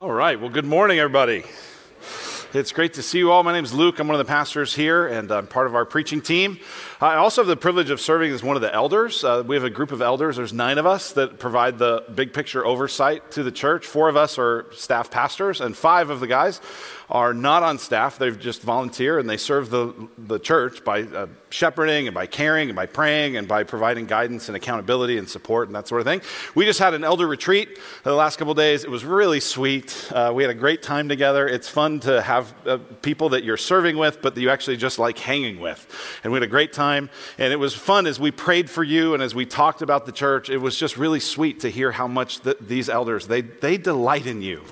All right. Well, good morning, everybody. It's great to see you all. My name is Luke. I'm one of the pastors here, and I'm part of our preaching team. I also have the privilege of serving as one of the elders. Uh, we have a group of elders, there's nine of us that provide the big picture oversight to the church. Four of us are staff pastors, and five of the guys are not on staff. They've just volunteer and they serve the, the church by uh, shepherding and by caring and by praying and by providing guidance and accountability and support and that sort of thing. We just had an elder retreat the last couple days. It was really sweet. Uh, we had a great time together. It's fun to have uh, people that you're serving with, but that you actually just like hanging with. And we had a great time. And it was fun as we prayed for you and as we talked about the church. It was just really sweet to hear how much the, these elders, they, they delight in you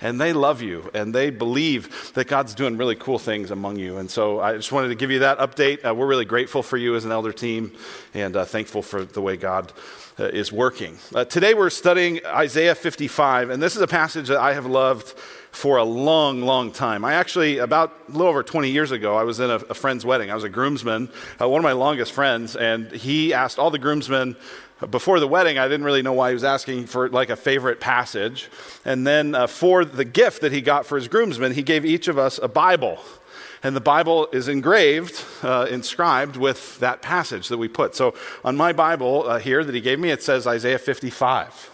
and they love you and they believe that God's doing really cool things among you. And so I just wanted to give you that update. Uh, we're really grateful for you as an elder team and uh, thankful for the way God uh, is working. Uh, today we're studying Isaiah 55, and this is a passage that I have loved for a long, long time. I actually, about a little over 20 years ago, I was in a, a friend's wedding. I was a groomsman, uh, one of my longest friends, and he asked all the groomsmen before the wedding, I didn't really know why he was asking for like a favorite passage. And then uh, for the gift that he got for his groomsmen, he gave each of us a Bible. And the Bible is engraved, uh, inscribed with that passage that we put. So on my Bible uh, here that he gave me, it says Isaiah 55.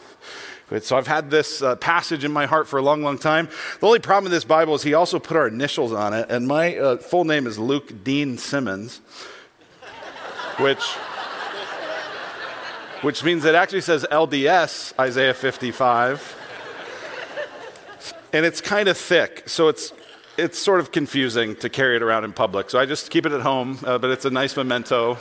So I've had this uh, passage in my heart for a long, long time. The only problem with this Bible is he also put our initials on it. And my uh, full name is Luke Dean Simmons, which which means it actually says LDS Isaiah 55. and it's kind of thick, so it's, it's sort of confusing to carry it around in public. So I just keep it at home, uh, but it's a nice memento.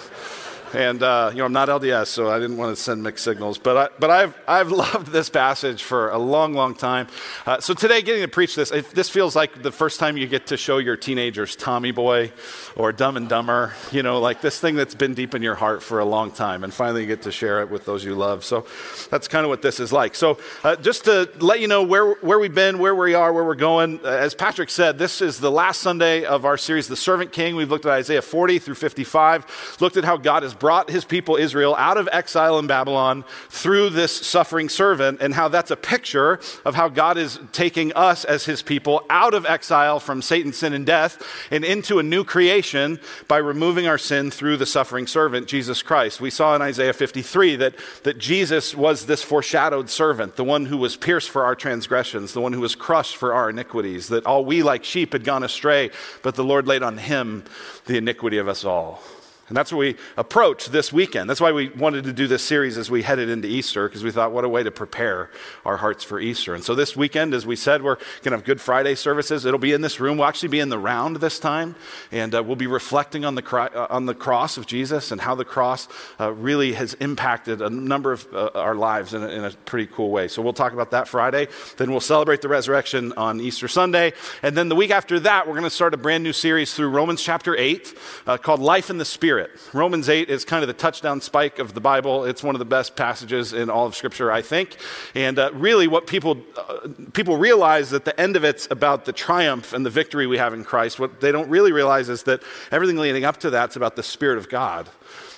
And, uh, you know, I'm not LDS, so I didn't want to send mixed signals. But, I, but I've, I've loved this passage for a long, long time. Uh, so today, getting to preach this, if this feels like the first time you get to show your teenagers Tommy Boy or Dumb and Dumber, you know, like this thing that's been deep in your heart for a long time. And finally, you get to share it with those you love. So that's kind of what this is like. So uh, just to let you know where, where we've been, where we are, where we're going, as Patrick said, this is the last Sunday of our series, The Servant King. We've looked at Isaiah 40 through 55, looked at how God has brought his people Israel out of exile in Babylon through this suffering servant, and how that's a picture of how God is taking us as his people out of exile from Satan, sin, and death and into a new creation by removing our sin through the suffering servant, Jesus Christ. We saw in Isaiah 53 that, that Jesus was this foreshadowed servant, the one who was pierced for our transgressions, the one who was crushed for our iniquities, that all we like sheep had gone astray, but the Lord laid on him the iniquity of us all. And that's what we approach this weekend. That's why we wanted to do this series as we headed into Easter, because we thought, what a way to prepare our hearts for Easter. And so this weekend, as we said, we're going to have Good Friday services. It'll be in this room. We'll actually be in the round this time, and uh, we'll be reflecting on the, cro- uh, on the cross of Jesus and how the cross uh, really has impacted a number of uh, our lives in a, in a pretty cool way. So we'll talk about that Friday. Then we'll celebrate the resurrection on Easter Sunday. And then the week after that, we're going to start a brand new series through Romans chapter 8 uh, called Life in the Spirit. Romans 8 is kind of the touchdown spike of the Bible. It's one of the best passages in all of Scripture, I think. And uh, really, what people, uh, people realize that the end of it's about the triumph and the victory we have in Christ. What they don't really realize is that everything leading up to that's about the Spirit of God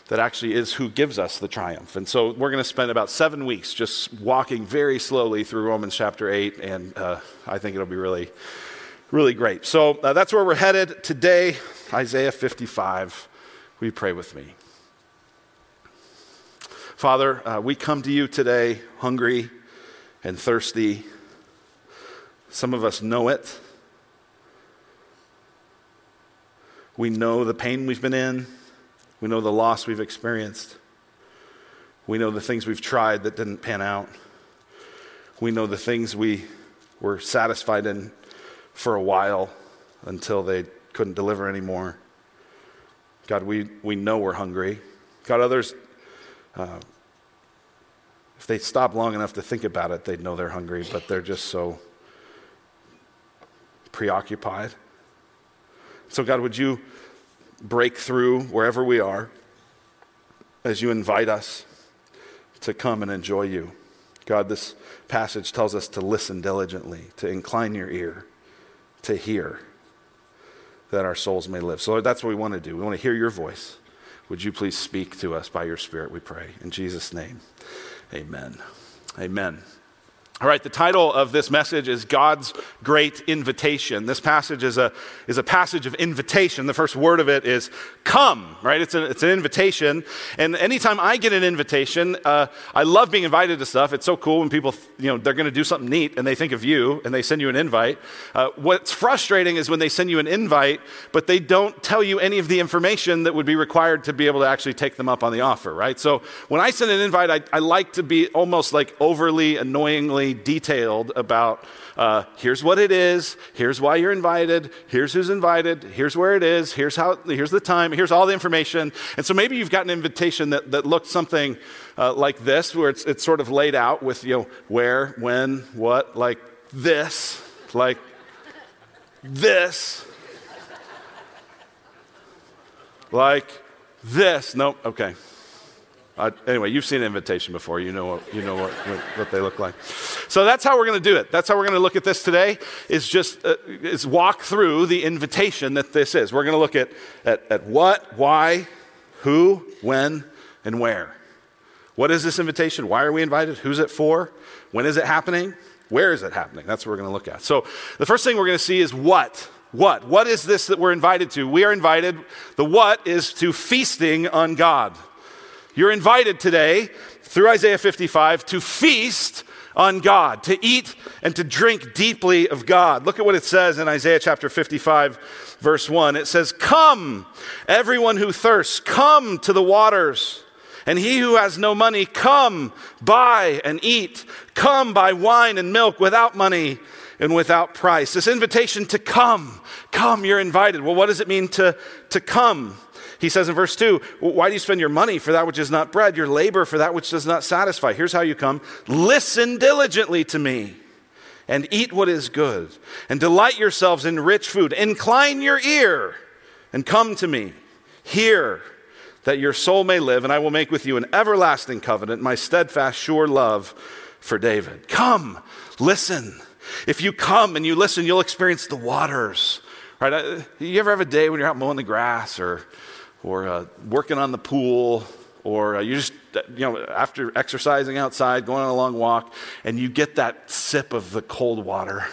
that actually is who gives us the triumph. And so we're going to spend about seven weeks just walking very slowly through Romans chapter 8, and uh, I think it'll be really, really great. So uh, that's where we're headed today, Isaiah 55. Will you pray with me? Father, uh, we come to you today hungry and thirsty. Some of us know it. We know the pain we've been in. We know the loss we've experienced. We know the things we've tried that didn't pan out. We know the things we were satisfied in for a while until they couldn't deliver anymore. God, we, we know we're hungry. God, others, uh, if they stop long enough to think about it, they'd know they're hungry, but they're just so preoccupied. So, God, would you break through wherever we are as you invite us to come and enjoy you? God, this passage tells us to listen diligently, to incline your ear, to hear that our souls may live. So, Lord, that's what we want to do. We want to hear your voice. Would you please speak to us by your Spirit, we pray. In Jesus' name, amen. Amen. All right, the title of this message is God's Great Invitation. This passage is a, is a passage of invitation. The first word of it is come, right? It's, a, it's an invitation. And anytime I get an invitation, uh, I love being invited to stuff. It's so cool when people, you know, they're going to do something neat and they think of you and they send you an invite. Uh, what's frustrating is when they send you an invite, but they don't tell you any of the information that would be required to be able to actually take them up on the offer, right? So when I send an invite, I, I like to be almost like overly, annoyingly, detailed about uh, here's what it is, here's why you're invited, here's who's invited, here's where it is, here's how, here's the time, here's all the information. And so maybe you've got an invitation that, that looked something uh, like this, where it's, it's sort of laid out with you know where, when, what, like this, like this, like this. Nope. Okay. Uh, anyway, you've seen an invitation before. You know what, you know what, what, what they look like. So that's how we're going to do it. That's how we're going to look at this today. Is just uh, is walk through the invitation that this is. We're going to look at, at at what, why, who, when, and where. What is this invitation? Why are we invited? Who's it for? When is it happening? Where is it happening? That's what we're going to look at. So the first thing we're going to see is what. What? What is this that we're invited to? We are invited. The what is to feasting on God. You're invited today through Isaiah 55 to feast on God, to eat and to drink deeply of God. Look at what it says in Isaiah chapter 55, verse 1. It says, Come, everyone who thirsts, come to the waters. And he who has no money, come, buy and eat. Come, buy wine and milk without money and without price. This invitation to come, come, you're invited. Well, what does it mean to, to come? He says in verse 2, Why do you spend your money for that which is not bread, your labor for that which does not satisfy? Here's how you come listen diligently to me and eat what is good, and delight yourselves in rich food. Incline your ear and come to me. Hear that your soul may live, and I will make with you an everlasting covenant, my steadfast, sure love for David. Come, listen. If you come and you listen, you'll experience the waters. Right? Uh, you ever have a day when you're out mowing the grass or or uh, working on the pool, or uh, you just, you know, after exercising outside, going on a long walk, and you get that sip of the cold water.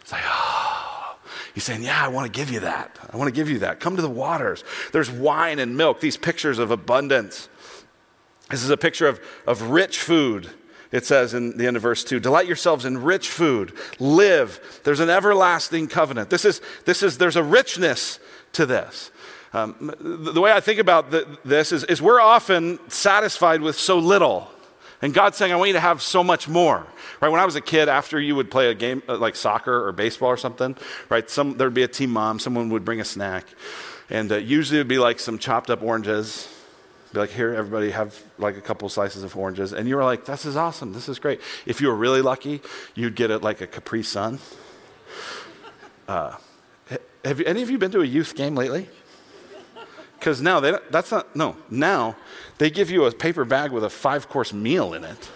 It's like, oh. He's saying, Yeah, I want to give you that. I want to give you that. Come to the waters. There's wine and milk, these pictures of abundance. This is a picture of, of rich food. It says in the end of verse 2 Delight yourselves in rich food, live. There's an everlasting covenant. This is, this is, there's a richness to this. Um, the way I think about the, this is, is we're often satisfied with so little. And God's saying, I want you to have so much more. Right? When I was a kid, after you would play a game uh, like soccer or baseball or something, right? Some, there'd be a team mom, someone would bring a snack. And uh, usually it would be like some chopped up oranges. Be like, here, everybody have like a couple slices of oranges. And you were like, this is awesome. This is great. If you were really lucky, you'd get it like a Capri Sun. Uh, have any of you been to a youth game lately? Because now they, don't, that's not, no, now they give you a paper bag with a five course meal in it.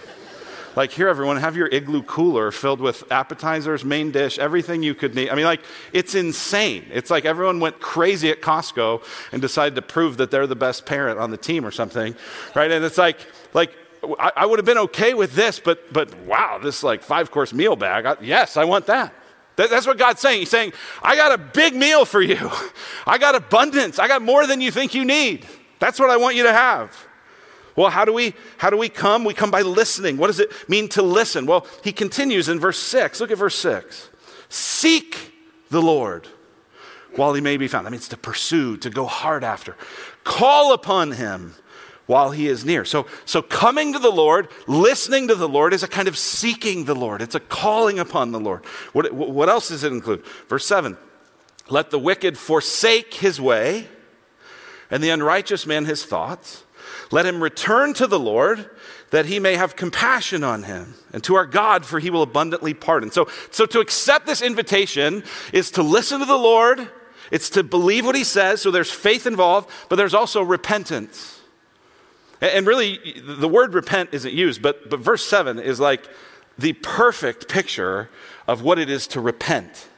Like, here, everyone, have your igloo cooler filled with appetizers, main dish, everything you could need. I mean, like, it's insane. It's like everyone went crazy at Costco and decided to prove that they're the best parent on the team or something, right? And it's like, like, I, I would have been okay with this, but, but wow, this like five course meal bag. I, yes, I want that. That's what God's saying. He's saying, I got a big meal for you. I got abundance. I got more than you think you need. That's what I want you to have. Well, how do we how do we come? We come by listening. What does it mean to listen? Well, he continues in verse 6. Look at verse 6. Seek the Lord while he may be found. That means to pursue, to go hard after. Call upon him while he is near. So, so coming to the Lord, listening to the Lord is a kind of seeking the Lord. It's a calling upon the Lord. What, what else does it include? Verse 7 Let the wicked forsake his way, and the unrighteous man his thoughts. Let him return to the Lord, that he may have compassion on him, and to our God, for he will abundantly pardon. So, so to accept this invitation is to listen to the Lord, it's to believe what he says, so there's faith involved, but there's also repentance. And really, the word repent isn't used, but, but verse 7 is like the perfect picture of what it is to repent.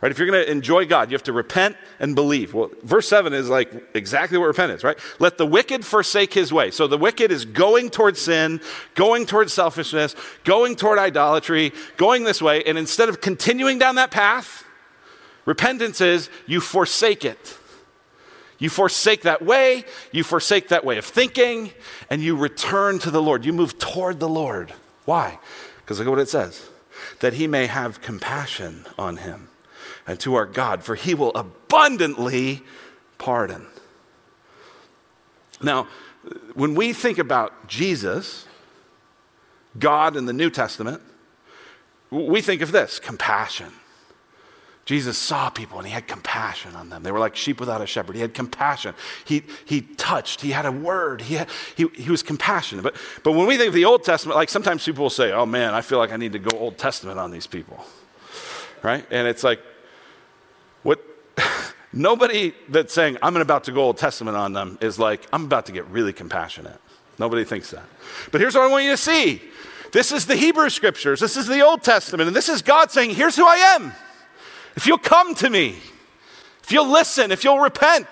Right? If you're going to enjoy God, you have to repent and believe. Well, verse 7 is like exactly what repentance, is, right? Let the wicked forsake his way. So the wicked is going toward sin, going toward selfishness, going toward idolatry, going this way. And instead of continuing down that path, repentance is you forsake it. You forsake that way, you forsake that way of thinking, and you return to the Lord. You move toward the Lord. Why? Because look at what it says that he may have compassion on him and to our God, for he will abundantly pardon. Now, when we think about Jesus, God in the New Testament, we think of this compassion. Jesus saw people and he had compassion on them. They were like sheep without a shepherd. He had compassion. He, he touched. He had a word. He, had, he, he was compassionate. But, but when we think of the Old Testament, like sometimes people will say, oh man, I feel like I need to go Old Testament on these people. Right? And it's like, what nobody that's saying, I'm about to go Old Testament on them is like, I'm about to get really compassionate. Nobody thinks that. But here's what I want you to see this is the Hebrew scriptures, this is the Old Testament, and this is God saying, Here's who I am. If you'll come to me, if you'll listen, if you'll repent,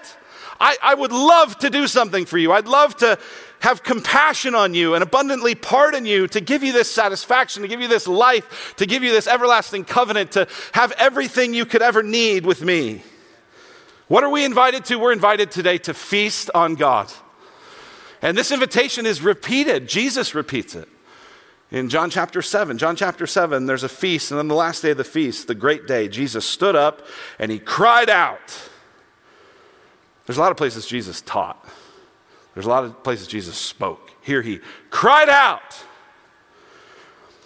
I, I would love to do something for you. I'd love to have compassion on you and abundantly pardon you, to give you this satisfaction, to give you this life, to give you this everlasting covenant, to have everything you could ever need with me. What are we invited to? We're invited today to feast on God. And this invitation is repeated. Jesus repeats it. In John chapter 7, John chapter 7, there's a feast, and on the last day of the feast, the great day, Jesus stood up and he cried out. There's a lot of places Jesus taught. There's a lot of places Jesus spoke. Here he cried out,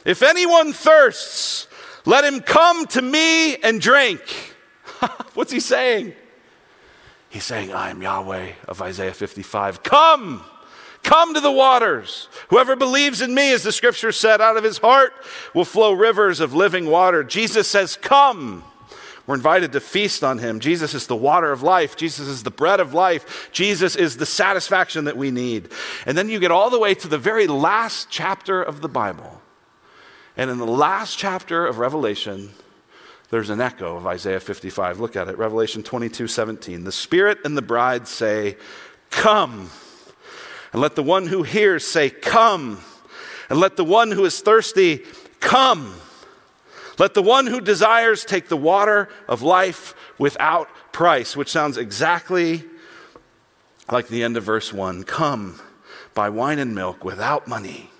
If anyone thirsts, let him come to me and drink. What's he saying? He's saying, I am Yahweh of Isaiah 55. Come, come to the waters. Whoever believes in me, as the scripture said, out of his heart will flow rivers of living water. Jesus says, Come. We're invited to feast on him. Jesus is the water of life. Jesus is the bread of life. Jesus is the satisfaction that we need. And then you get all the way to the very last chapter of the Bible. And in the last chapter of Revelation, there's an echo of Isaiah 55. Look at it, Revelation 22 17. The Spirit and the bride say, Come. And let the one who hears say, Come. And let the one who is thirsty come. Let the one who desires take the water of life without price, which sounds exactly like the end of verse 1. Come, buy wine and milk without money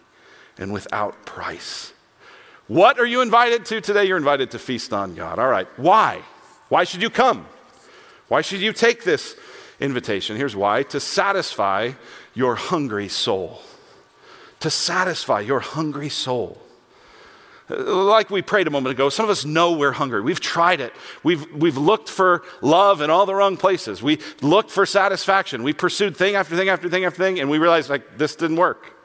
and without price. What are you invited to today? You're invited to feast on God. All right. Why? Why should you come? Why should you take this invitation? Here's why to satisfy your hungry soul. To satisfy your hungry soul. Like we prayed a moment ago, some of us know we're hungry. We've tried it. We've, we've looked for love in all the wrong places. We looked for satisfaction. We pursued thing after thing after thing after thing, and we realized like this didn't work.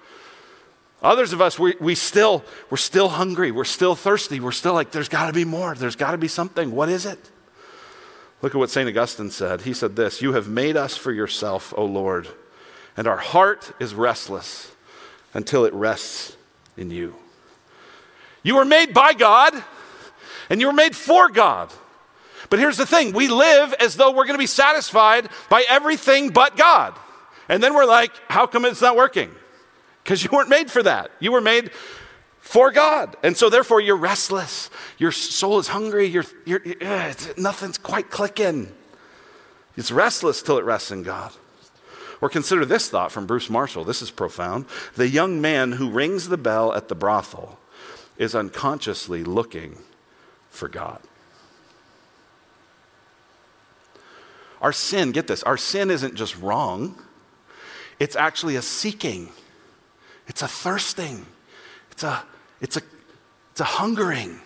Others of us, we, we still, we're still hungry. We're still thirsty. We're still like, there's got to be more. There's got to be something. What is it? Look at what St. Augustine said. He said this You have made us for yourself, O Lord, and our heart is restless until it rests in you. You were made by God and you were made for God. But here's the thing we live as though we're going to be satisfied by everything but God. And then we're like, how come it's not working? Because you weren't made for that. You were made for God. And so therefore you're restless. Your soul is hungry. You're, you're, eh, nothing's quite clicking. It's restless till it rests in God. Or consider this thought from Bruce Marshall. This is profound. The young man who rings the bell at the brothel is unconsciously looking for God. Our sin, get this, our sin isn't just wrong, it's actually a seeking, it's a thirsting, it's a, it's a, it's a hungering,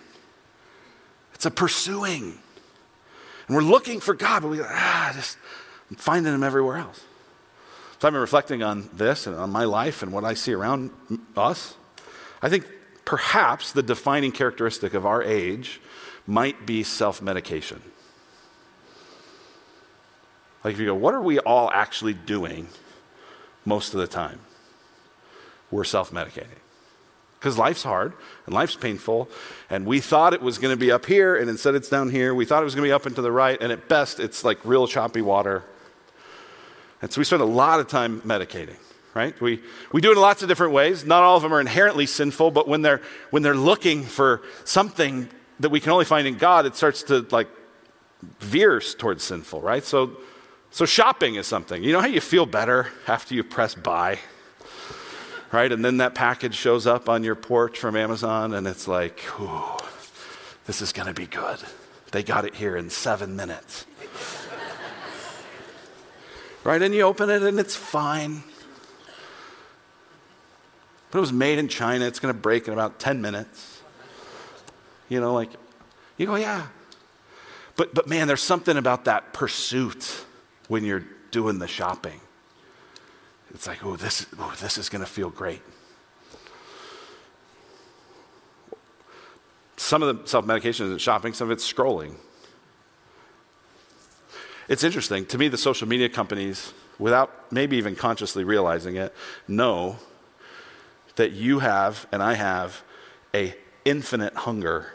it's a pursuing. And we're looking for God, but we ah, just I'm finding Him everywhere else. So I've been reflecting on this and on my life and what I see around us. I think perhaps the defining characteristic of our age might be self medication. Like if you go, what are we all actually doing most of the time? We're self medicating. because life's hard and life's painful. And we thought it was going to be up here, and instead it's down here. We thought it was going to be up and to the right, and at best it's like real choppy water. And so we spend a lot of time medicating, right? We, we do it in lots of different ways. Not all of them are inherently sinful, but when they're, when they're looking for something that we can only find in God, it starts to like veers towards sinful, right? So, so shopping is something. You know how you feel better after you press buy? right? And then that package shows up on your porch from Amazon, and it's like, ooh, this is going to be good. They got it here in seven minutes. Right? And you open it, and it's fine. But it was made in China. It's going to break in about 10 minutes. You know, like, you go, yeah. But, but man, there's something about that pursuit when you're doing the shopping it's like, oh, this, oh, this is going to feel great. Some of the self medication is shopping, some of it's scrolling. It's interesting. To me, the social media companies, without maybe even consciously realizing it, know that you have and I have a infinite hunger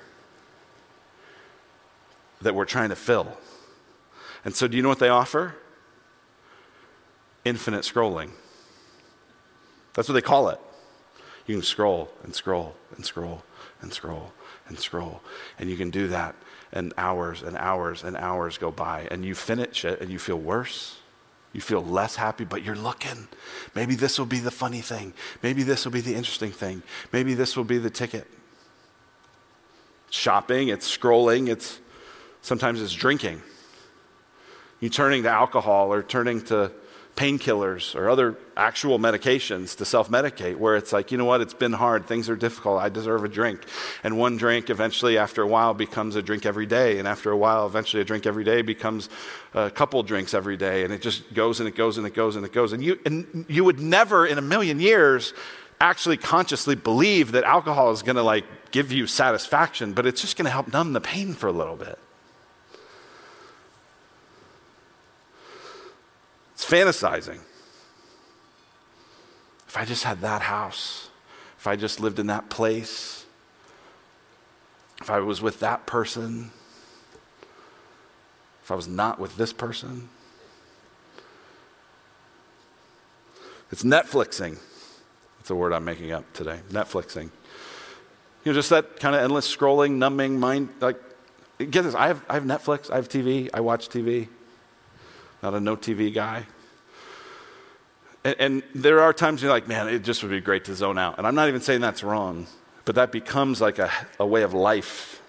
that we're trying to fill. And so, do you know what they offer? Infinite scrolling. That's what they call it. You can scroll and scroll and scroll and scroll and scroll. And you can do that, and hours and hours and hours go by, and you finish it and you feel worse. You feel less happy, but you're looking. Maybe this will be the funny thing. Maybe this will be the interesting thing. Maybe this will be the ticket. Shopping, it's scrolling, it's sometimes it's drinking. You turning to alcohol or turning to painkillers or other actual medications to self medicate, where it's like, you know what, it's been hard, things are difficult, I deserve a drink. And one drink eventually, after a while, becomes a drink every day. And after a while, eventually, a drink every day becomes a couple drinks every day. And it just goes and it goes and it goes and it goes. And you, and you would never in a million years actually consciously believe that alcohol is going to like give you satisfaction, but it's just going to help numb the pain for a little bit. Fantasizing. If I just had that house, if I just lived in that place, if I was with that person, if I was not with this person. It's Netflixing. That's a word I'm making up today. Netflixing. You know, just that kind of endless scrolling, numbing mind. Like, get this I have, I have Netflix, I have TV, I watch TV not a no TV guy. And, and there are times you're like, man, it just would be great to zone out. And I'm not even saying that's wrong, but that becomes like a, a way of life.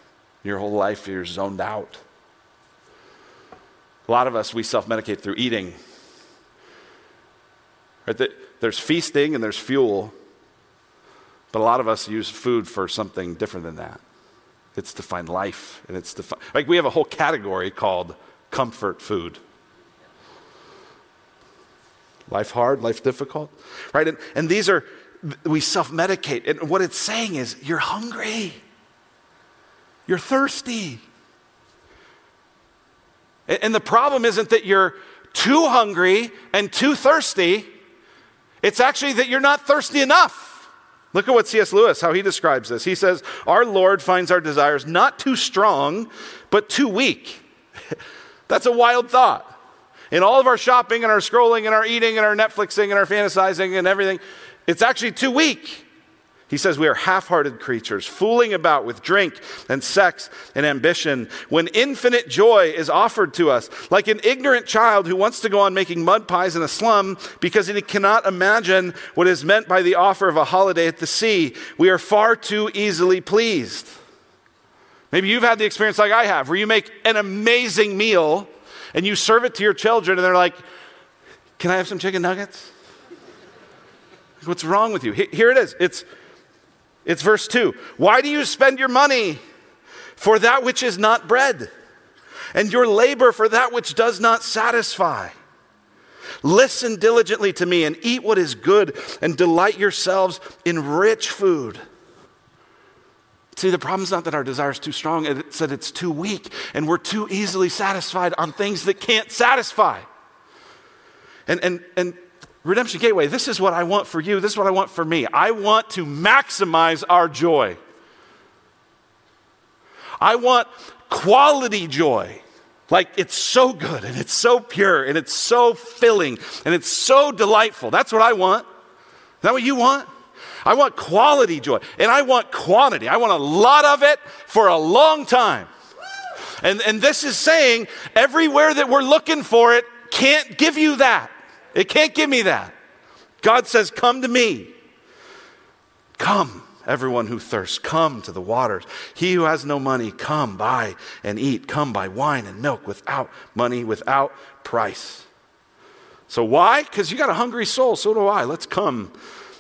Your whole life, you're zoned out. A lot of us, we self medicate through eating. Right? There's feasting and there's fuel, but a lot of us use food for something different than that. It's to find life, and it's to find, like we have a whole category called comfort food. Life hard, life difficult, right? And, and these are, we self medicate. And what it's saying is, you're hungry, you're thirsty. And, and the problem isn't that you're too hungry and too thirsty, it's actually that you're not thirsty enough. Look at what C.S. Lewis, how he describes this. He says, Our Lord finds our desires not too strong, but too weak. That's a wild thought in all of our shopping and our scrolling and our eating and our Netflixing and our fantasizing and everything, it's actually too weak. He says we are half hearted creatures, fooling about with drink and sex and ambition when infinite joy is offered to us, like an ignorant child who wants to go on making mud pies in a slum because he cannot imagine what is meant by the offer of a holiday at the sea. We are far too easily pleased. Maybe you've had the experience like I have, where you make an amazing meal and you serve it to your children, and they're like, Can I have some chicken nuggets? What's wrong with you? Here it is. It's, it's verse 2. Why do you spend your money for that which is not bread, and your labor for that which does not satisfy? Listen diligently to me and eat what is good, and delight yourselves in rich food See, the problem is not that our desire is too strong, it's that it's too weak, and we're too easily satisfied on things that can't satisfy. And, and, and Redemption Gateway, this is what I want for you. This is what I want for me. I want to maximize our joy. I want quality joy. Like it's so good and it's so pure and it's so filling and it's so delightful. That's what I want. Is that what you want? I want quality joy and I want quantity. I want a lot of it for a long time. And, and this is saying everywhere that we're looking for it can't give you that. It can't give me that. God says, Come to me. Come, everyone who thirsts, come to the waters. He who has no money, come buy and eat. Come buy wine and milk without money, without price. So, why? Because you got a hungry soul. So do I. Let's come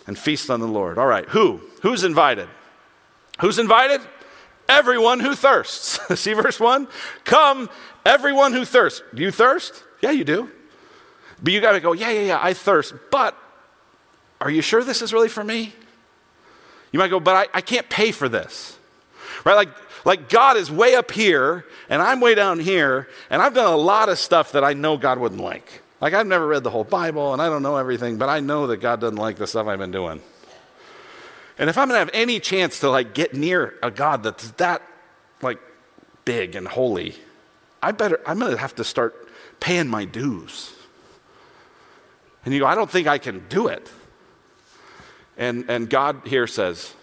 and feast on the Lord. All right, who? Who's invited? Who's invited? Everyone who thirsts. See verse 1? Come, everyone who thirsts. Do you thirst? Yeah, you do. But you got to go, yeah, yeah, yeah, I thirst. But are you sure this is really for me? You might go, but I, I can't pay for this. Right? Like, like God is way up here and I'm way down here, and I've done a lot of stuff that I know God wouldn't like. Like, I've never read the whole Bible and I don't know everything, but I know that God doesn't like the stuff I've been doing. And if I'm going to have any chance to like get near a God that's that like big and holy, I better I'm going to have to start paying my dues. And you go, I don't think I can do it. And and God here says,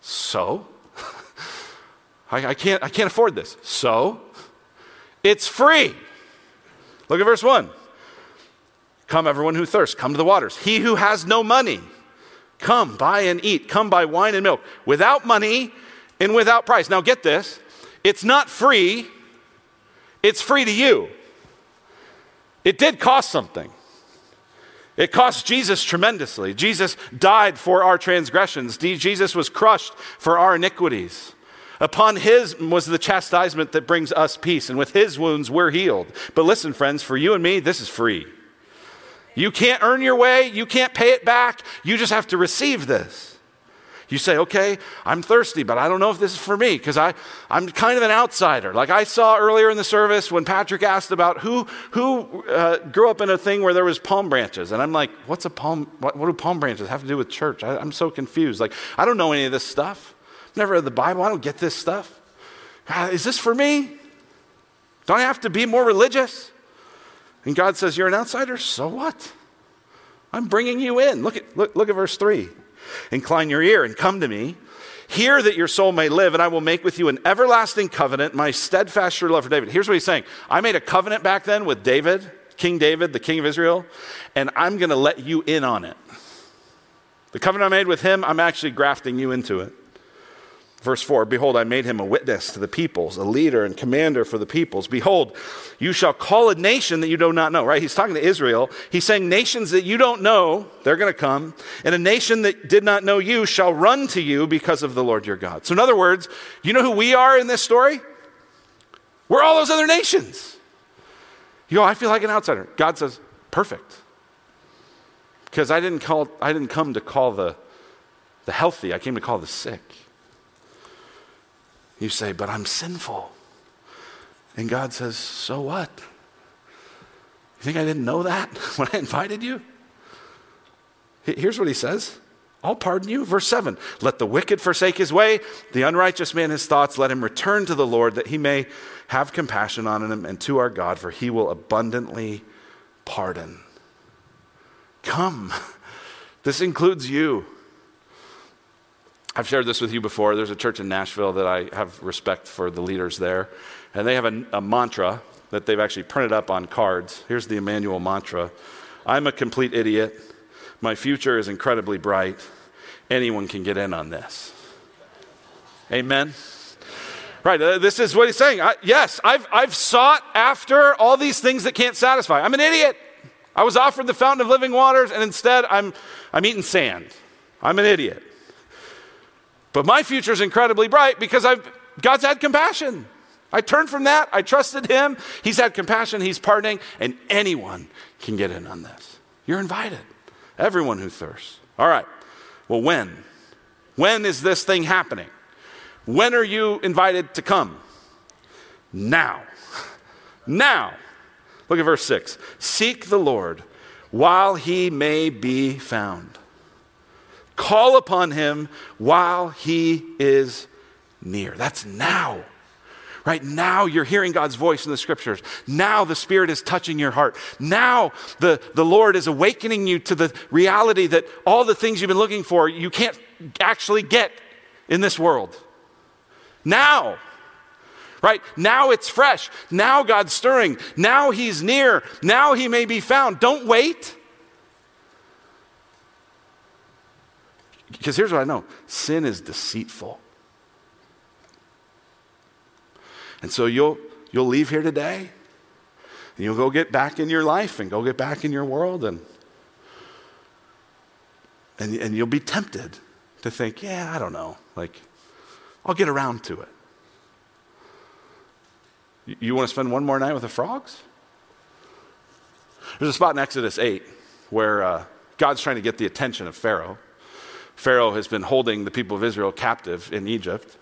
so I, I can't I can't afford this. So it's free. Look at verse 1. Come, everyone who thirsts, come to the waters. He who has no money, come, buy and eat. Come, buy wine and milk without money and without price. Now, get this it's not free, it's free to you. It did cost something. It cost Jesus tremendously. Jesus died for our transgressions. Jesus was crushed for our iniquities. Upon his was the chastisement that brings us peace, and with his wounds we're healed. But listen, friends, for you and me, this is free. You can't earn your way, you can't pay it back, you just have to receive this. You say, okay, I'm thirsty, but I don't know if this is for me because I'm kind of an outsider. Like I saw earlier in the service when Patrick asked about who, who uh, grew up in a thing where there was palm branches. And I'm like, what's a palm, what, what do palm branches have to do with church? I, I'm so confused. Like, I don't know any of this stuff. I've never read the Bible. I don't get this stuff. Uh, is this for me? Don't I have to be more religious? And God says, You're an outsider? So what? I'm bringing you in. Look at, look, look at verse 3. Incline your ear and come to me. Hear that your soul may live, and I will make with you an everlasting covenant, my steadfast sure love for David. Here's what he's saying I made a covenant back then with David, King David, the king of Israel, and I'm going to let you in on it. The covenant I made with him, I'm actually grafting you into it. Verse 4 Behold, I made him a witness to the peoples, a leader and commander for the peoples. Behold, you shall call a nation that you do not know, right? He's talking to Israel. He's saying, Nations that you don't know, they're going to come. And a nation that did not know you shall run to you because of the Lord your God. So, in other words, you know who we are in this story? We're all those other nations. You go, I feel like an outsider. God says, Perfect. Because I didn't, call, I didn't come to call the, the healthy, I came to call the sick. You say, But I'm sinful. And God says, So what? You think I didn't know that when I invited you? Here's what he says I'll pardon you. Verse 7 Let the wicked forsake his way, the unrighteous man his thoughts. Let him return to the Lord, that he may have compassion on him and to our God, for he will abundantly pardon. Come. This includes you. I've shared this with you before. There's a church in Nashville that I have respect for the leaders there. And they have a, a, mantra that they've actually printed up on cards. Here's the Immanuel mantra I'm a complete idiot. My future is incredibly bright. Anyone can get in on this. Amen. Right, uh, this is what he's saying. I, yes, I've, I've sought after all these things that can't satisfy. I'm an idiot. I was offered the fountain of living waters, and instead I'm, I'm eating sand. I'm an idiot. But my future is incredibly bright because I've, God's had compassion. I turned from that. I trusted Him. He's had compassion. He's pardoning. And anyone can get in on this. You're invited. Everyone who thirsts. All right. Well, when? When is this thing happening? When are you invited to come? Now. Now. Look at verse 6. Seek the Lord while he may be found. Call upon him while he is near. That's now. Right now, you're hearing God's voice in the scriptures. Now, the Spirit is touching your heart. Now, the, the Lord is awakening you to the reality that all the things you've been looking for, you can't actually get in this world. Now, right? Now it's fresh. Now God's stirring. Now He's near. Now He may be found. Don't wait. Because here's what I know sin is deceitful. And so you'll, you'll leave here today and you'll go get back in your life and go get back in your world and, and, and you'll be tempted to think, yeah, I don't know, like, I'll get around to it. You, you want to spend one more night with the frogs? There's a spot in Exodus 8 where uh, God's trying to get the attention of Pharaoh. Pharaoh has been holding the people of Israel captive in Egypt.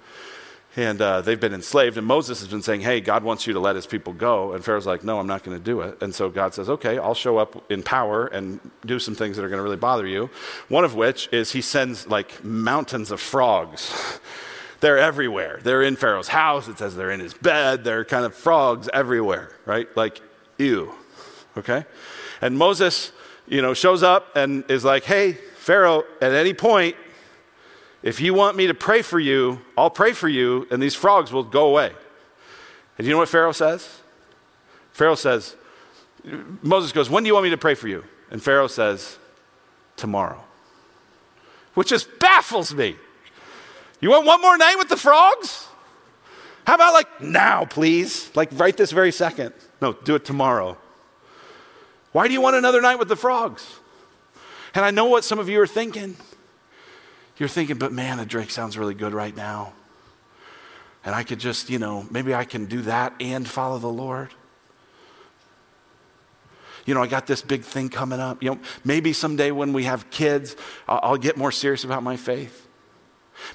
And uh, they've been enslaved. And Moses has been saying, Hey, God wants you to let his people go. And Pharaoh's like, No, I'm not going to do it. And so God says, Okay, I'll show up in power and do some things that are going to really bother you. One of which is he sends like mountains of frogs. they're everywhere. They're in Pharaoh's house. It says they're in his bed. They're kind of frogs everywhere, right? Like, ew. Okay? And Moses, you know, shows up and is like, Hey, Pharaoh, at any point, if you want me to pray for you, I'll pray for you, and these frogs will go away. And you know what Pharaoh says? Pharaoh says, Moses goes, When do you want me to pray for you? And Pharaoh says, Tomorrow. Which just baffles me. You want one more night with the frogs? How about like now, please? Like right this very second. No, do it tomorrow. Why do you want another night with the frogs? And I know what some of you are thinking. You're thinking, but man, the Drake sounds really good right now. And I could just, you know, maybe I can do that and follow the Lord. You know, I got this big thing coming up. You know, maybe someday when we have kids, I'll, get more serious about my faith.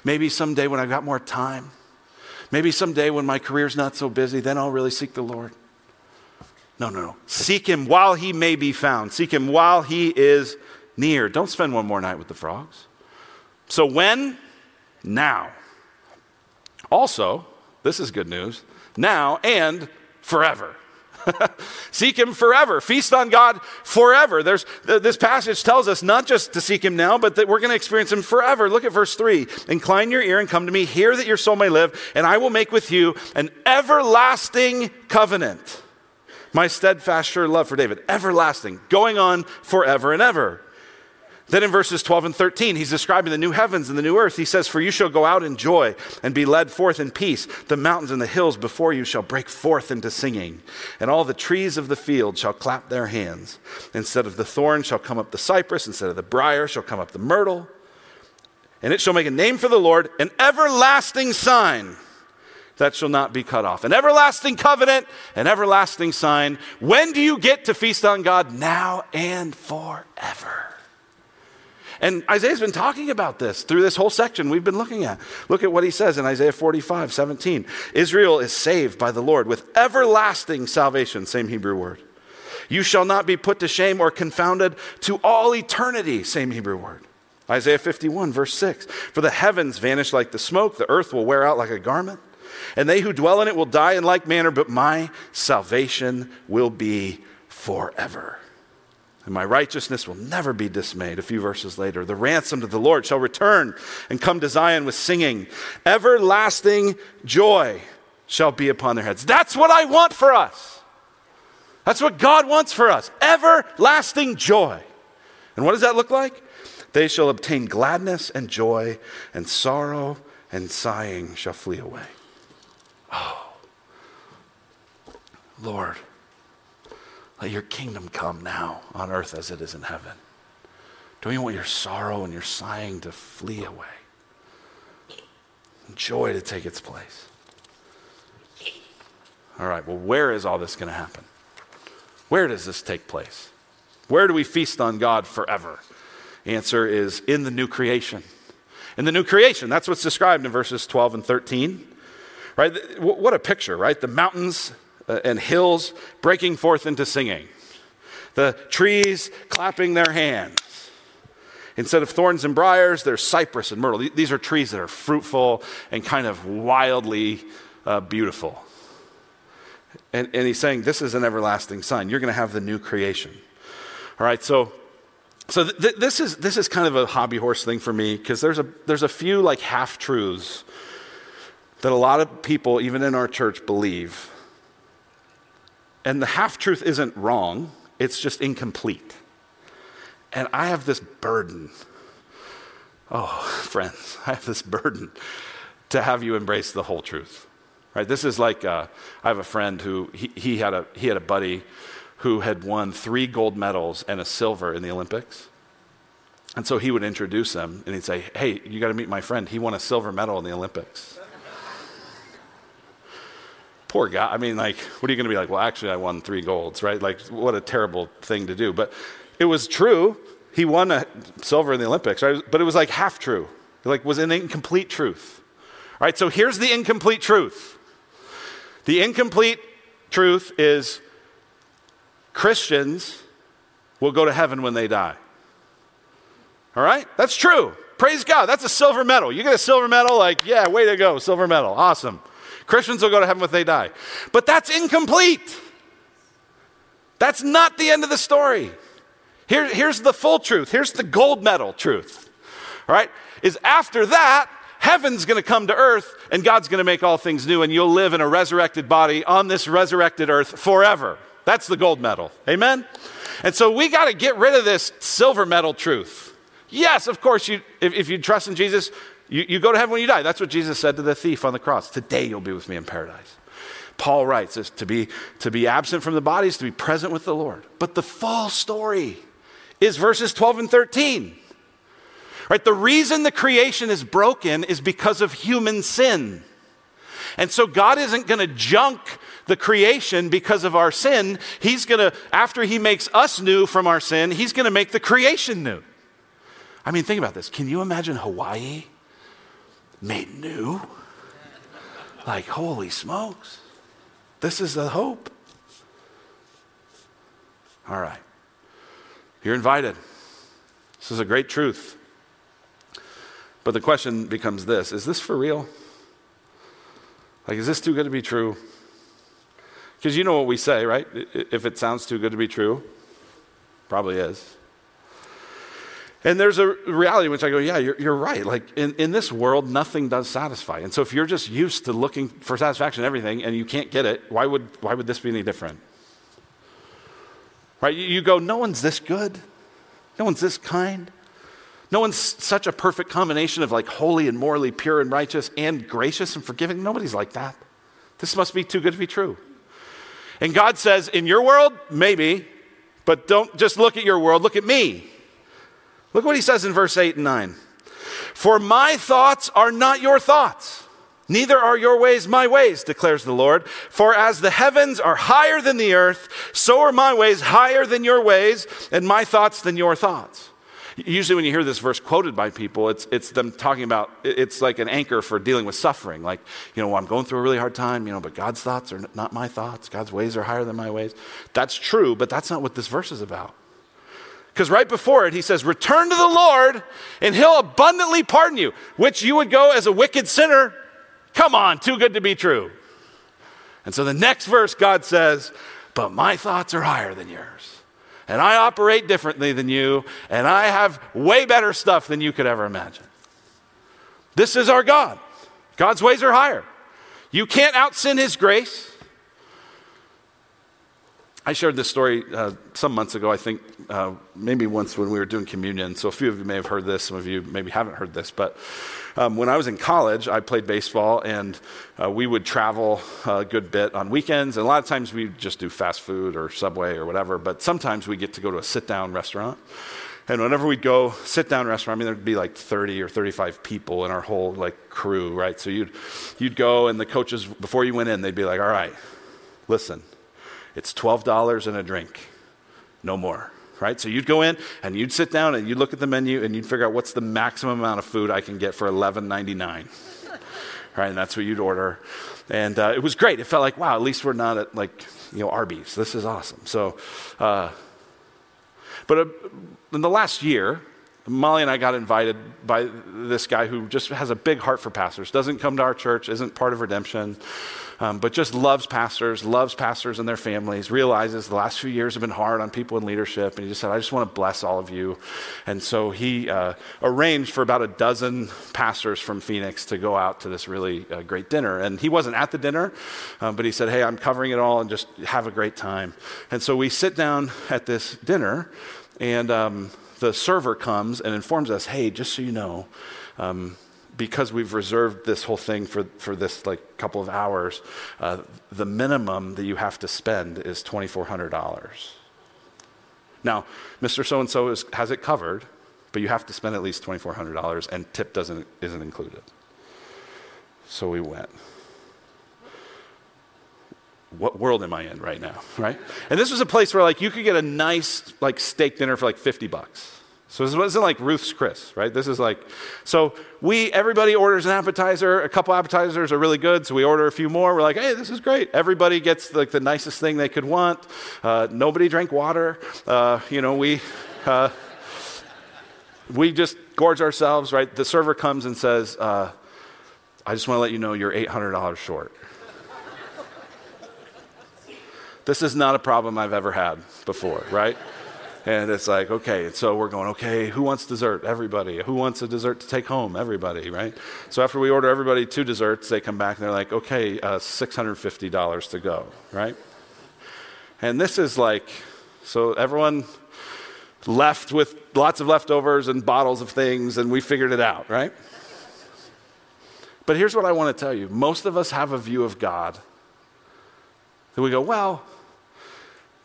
Maybe someday when I've got more time. Maybe someday when my career's not so busy, then I'll really seek the Lord. No, no, no. Seek him while he may be found. Seek him while he is near. Don't spend one more night with the frogs. So when? Now. Also, this is good news, now and forever. seek him forever. Feast on God forever. There's, this passage tells us not just to seek him now, but that we're going to experience him forever. Look at verse 3. Incline your ear and come to me. Hear that your soul may live, and I will make with you an everlasting covenant. My steadfast, sure love for David. Everlasting. Going on forever and ever. Then in verses 12 and 13, he's describing the new heavens and the new earth. He says, For you shall go out in joy and be led forth in peace. The mountains and the hills before you shall break forth into singing, and all the trees of the field shall clap their hands. Instead of the thorn shall come up the cypress, instead of the brier shall come up the myrtle. And it shall make a name for the Lord, an everlasting sign that shall not be cut off. An everlasting covenant, an everlasting sign. When do you get to feast on God? Now and forever. And Isaiah's been talking about this through this whole section we've been looking at. Look at what he says in Isaiah 45, 17. Israel is saved by the Lord with everlasting salvation, same Hebrew word. You shall not be put to shame or confounded to all eternity, same Hebrew word. Isaiah 51, verse 6. For the heavens vanish like the smoke, the earth will wear out like a garment, and they who dwell in it will die in like manner, but my salvation will be forever and my righteousness will never be dismayed. A few verses later, the ransomed of the Lord shall return and come to Zion with singing. Everlasting joy shall be upon their heads. That's what I want for us. That's what God wants for us. Everlasting joy. And what does that look like? They shall obtain gladness and joy, and sorrow and sighing shall flee away. Oh, Lord. Let your kingdom come now on earth as it is in heaven. Don't you want your sorrow and your sighing to flee away? And Joy to take its place. All right, well, where is all this going to happen? Where does this take place? Where do we feast on God forever? Answer is in the new creation. In the new creation, that's what's described in verses 12 and 13. Right? What a picture, right? The mountains and hills breaking forth into singing. The trees clapping their hands. Instead of thorns and briars, there's cypress and myrtle. These are trees that are fruitful and kind of wildly uh, beautiful. And, and he's saying, This is an everlasting sign. You're going to have the new creation. All right, so so th- this is this is kind of a hobby horse thing for me because there's a there's a few like half truths that a lot of people even in our church believe and the half truth isn't wrong it's just incomplete and i have this burden oh friends i have this burden to have you embrace the whole truth right this is like uh, i have a friend who he, he had a he had a buddy who had won three gold medals and a silver in the Olympics. And so he would introduce them and he'd say, Hey, you got to meet my friend. He won a silver medal in the Olympics. Poor guy. I mean, like, what are you going to be like? Well, actually, I won three golds, right? Like, what a terrible thing to do. But it was true. He won a silver in the Olympics, right? But it was like half true. It like was an incomplete truth. All right, so here's the incomplete truth. The incomplete truth is Christians will go to heaven when they die. All right? That's true. Praise God. That's a silver medal. You get a silver medal, like, yeah, way to go, silver medal. Awesome. Christians will go to heaven if they die. But that's incomplete. That's not the end of the story. Here, here's the full truth. Here's the gold medal truth. All right? Is after that, heaven's going to come to earth and God's going to make all things new and you'll live in a resurrected body on this resurrected earth forever. That's the gold medal. Amen? And so we got to get rid of this silver medal truth. Yes, of course, you, if, if you trust in Jesus, you, you go to heaven when you die. That's what Jesus said to the thief on the cross. Today you'll be with me in paradise. Paul writes to be, to be absent from the body is to be present with the Lord. But the full story is verses 12 and 13. Right? The reason the creation is broken is because of human sin. And so God isn't going to junk the creation because of our sin. He's going to, after He makes us new from our sin, He's going to make the creation new. I mean, think about this. Can you imagine Hawaii made new? Like, holy smokes. This is the hope. All right. You're invited. This is a great truth. But the question becomes this Is this for real? Like, is this too good to be true? Because you know what we say, right? If it sounds too good to be true, probably is. And there's a reality in which I go, yeah, you're, you're right. Like in, in this world, nothing does satisfy. And so if you're just used to looking for satisfaction in everything and you can't get it, why would, why would this be any different? Right? You, you go, no one's this good. No one's this kind. No one's such a perfect combination of like holy and morally pure and righteous and gracious and forgiving. Nobody's like that. This must be too good to be true. And God says, in your world, maybe, but don't just look at your world, look at me. Look what he says in verse 8 and 9. For my thoughts are not your thoughts, neither are your ways my ways, declares the Lord. For as the heavens are higher than the earth, so are my ways higher than your ways, and my thoughts than your thoughts. Usually, when you hear this verse quoted by people, it's, it's them talking about, it's like an anchor for dealing with suffering. Like, you know, well, I'm going through a really hard time, you know, but God's thoughts are not my thoughts. God's ways are higher than my ways. That's true, but that's not what this verse is about. Because right before it, he says, Return to the Lord, and he'll abundantly pardon you, which you would go as a wicked sinner. Come on, too good to be true. And so the next verse, God says, But my thoughts are higher than yours and I operate differently than you, and I have way better stuff than you could ever imagine. This is our God. God's ways are higher. You can't out sin His grace. I shared this story uh, some months ago, I think, uh, maybe once when we were doing communion. So a few of you may have heard this, some of you maybe haven't heard this. But um, when I was in college, I played baseball, and uh, we would travel a good bit on weekends. And a lot of times we just do fast food or Subway or whatever. But sometimes we get to go to a sit down restaurant. And whenever we'd go sit down restaurant, I mean, there'd be like 30 or 35 people in our whole like crew, right? So you'd, you'd go, and the coaches, before you went in, they'd be like, all right, listen it's $12 and a drink, no more. Right? So you'd go in and you'd sit down and you'd look at the menu and you'd figure out what's the maximum amount of food I can get for $11.99. right? And that's what you'd order. And uh, it was great. It felt like, wow, at least we're not at like, you know, Arby's. This is awesome. So, uh, But uh, in the last year, Molly and I got invited by this guy who just has a big heart for pastors, doesn't come to our church, isn't part of redemption, um, but just loves pastors, loves pastors and their families, realizes the last few years have been hard on people in leadership, and he just said, I just want to bless all of you. And so he uh, arranged for about a dozen pastors from Phoenix to go out to this really uh, great dinner. And he wasn't at the dinner, um, but he said, Hey, I'm covering it all and just have a great time. And so we sit down at this dinner, and um, the server comes and informs us, hey, just so you know, um, because we've reserved this whole thing for, for this like couple of hours, uh, the minimum that you have to spend is $2,400. Now, Mr. So and so has it covered, but you have to spend at least $2,400, and tip doesn't, isn't included. So we went what world am I in right now, right? And this was a place where like you could get a nice like steak dinner for like 50 bucks. So this wasn't like Ruth's Chris, right? This is like, so we, everybody orders an appetizer. A couple appetizers are really good, so we order a few more. We're like, hey, this is great. Everybody gets like the nicest thing they could want. Uh, nobody drank water. Uh, you know, we, uh, we just gorge ourselves, right? The server comes and says, uh, I just want to let you know you're $800 short. This is not a problem I've ever had before, right? And it's like, okay, so we're going, okay, who wants dessert? Everybody. Who wants a dessert to take home? Everybody, right? So after we order everybody two desserts, they come back and they're like, okay, uh, $650 to go, right? And this is like, so everyone left with lots of leftovers and bottles of things, and we figured it out, right? But here's what I want to tell you most of us have a view of God that we go, well,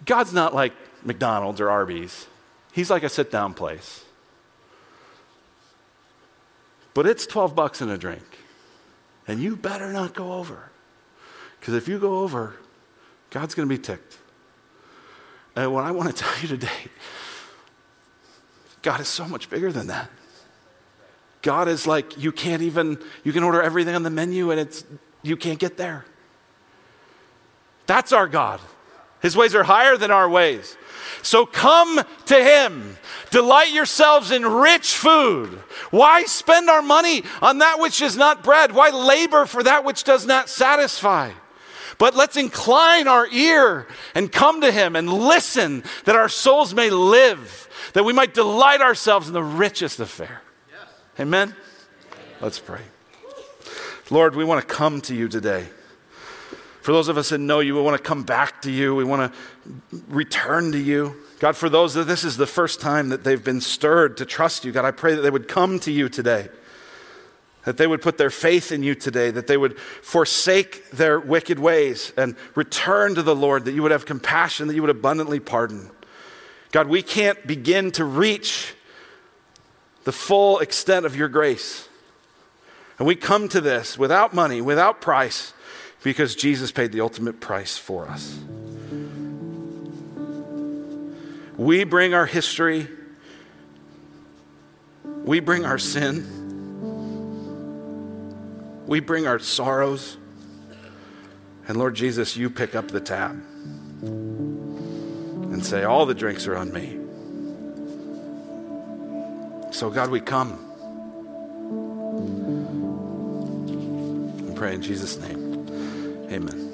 God's not like McDonald's or Arby's, He's like a sit down place. But it's 12 bucks and a drink. And you better not go over. Because if you go over, God's going to be ticked. And what I want to tell you today, God is so much bigger than that. God is like, you can't even, you can order everything on the menu and it's, you can't get there. That's our God. His ways are higher than our ways. So come to Him. Delight yourselves in rich food. Why spend our money on that which is not bread? Why labor for that which does not satisfy? But let's incline our ear and come to Him and listen that our souls may live, that we might delight ourselves in the richest of fare. Yes. Amen? Let's pray. Lord, we want to come to you today. For those of us that know you, we want to come back to you. We want to return to you. God, for those that this is the first time that they've been stirred to trust you, God, I pray that they would come to you today, that they would put their faith in you today, that they would forsake their wicked ways and return to the Lord, that you would have compassion, that you would abundantly pardon. God, we can't begin to reach the full extent of your grace. And we come to this without money, without price because Jesus paid the ultimate price for us. We bring our history, we bring our sin, we bring our sorrows, and Lord Jesus, you pick up the tab and say, All the drinks are on me. So, God, we come. and pray in Jesus' name. Amen.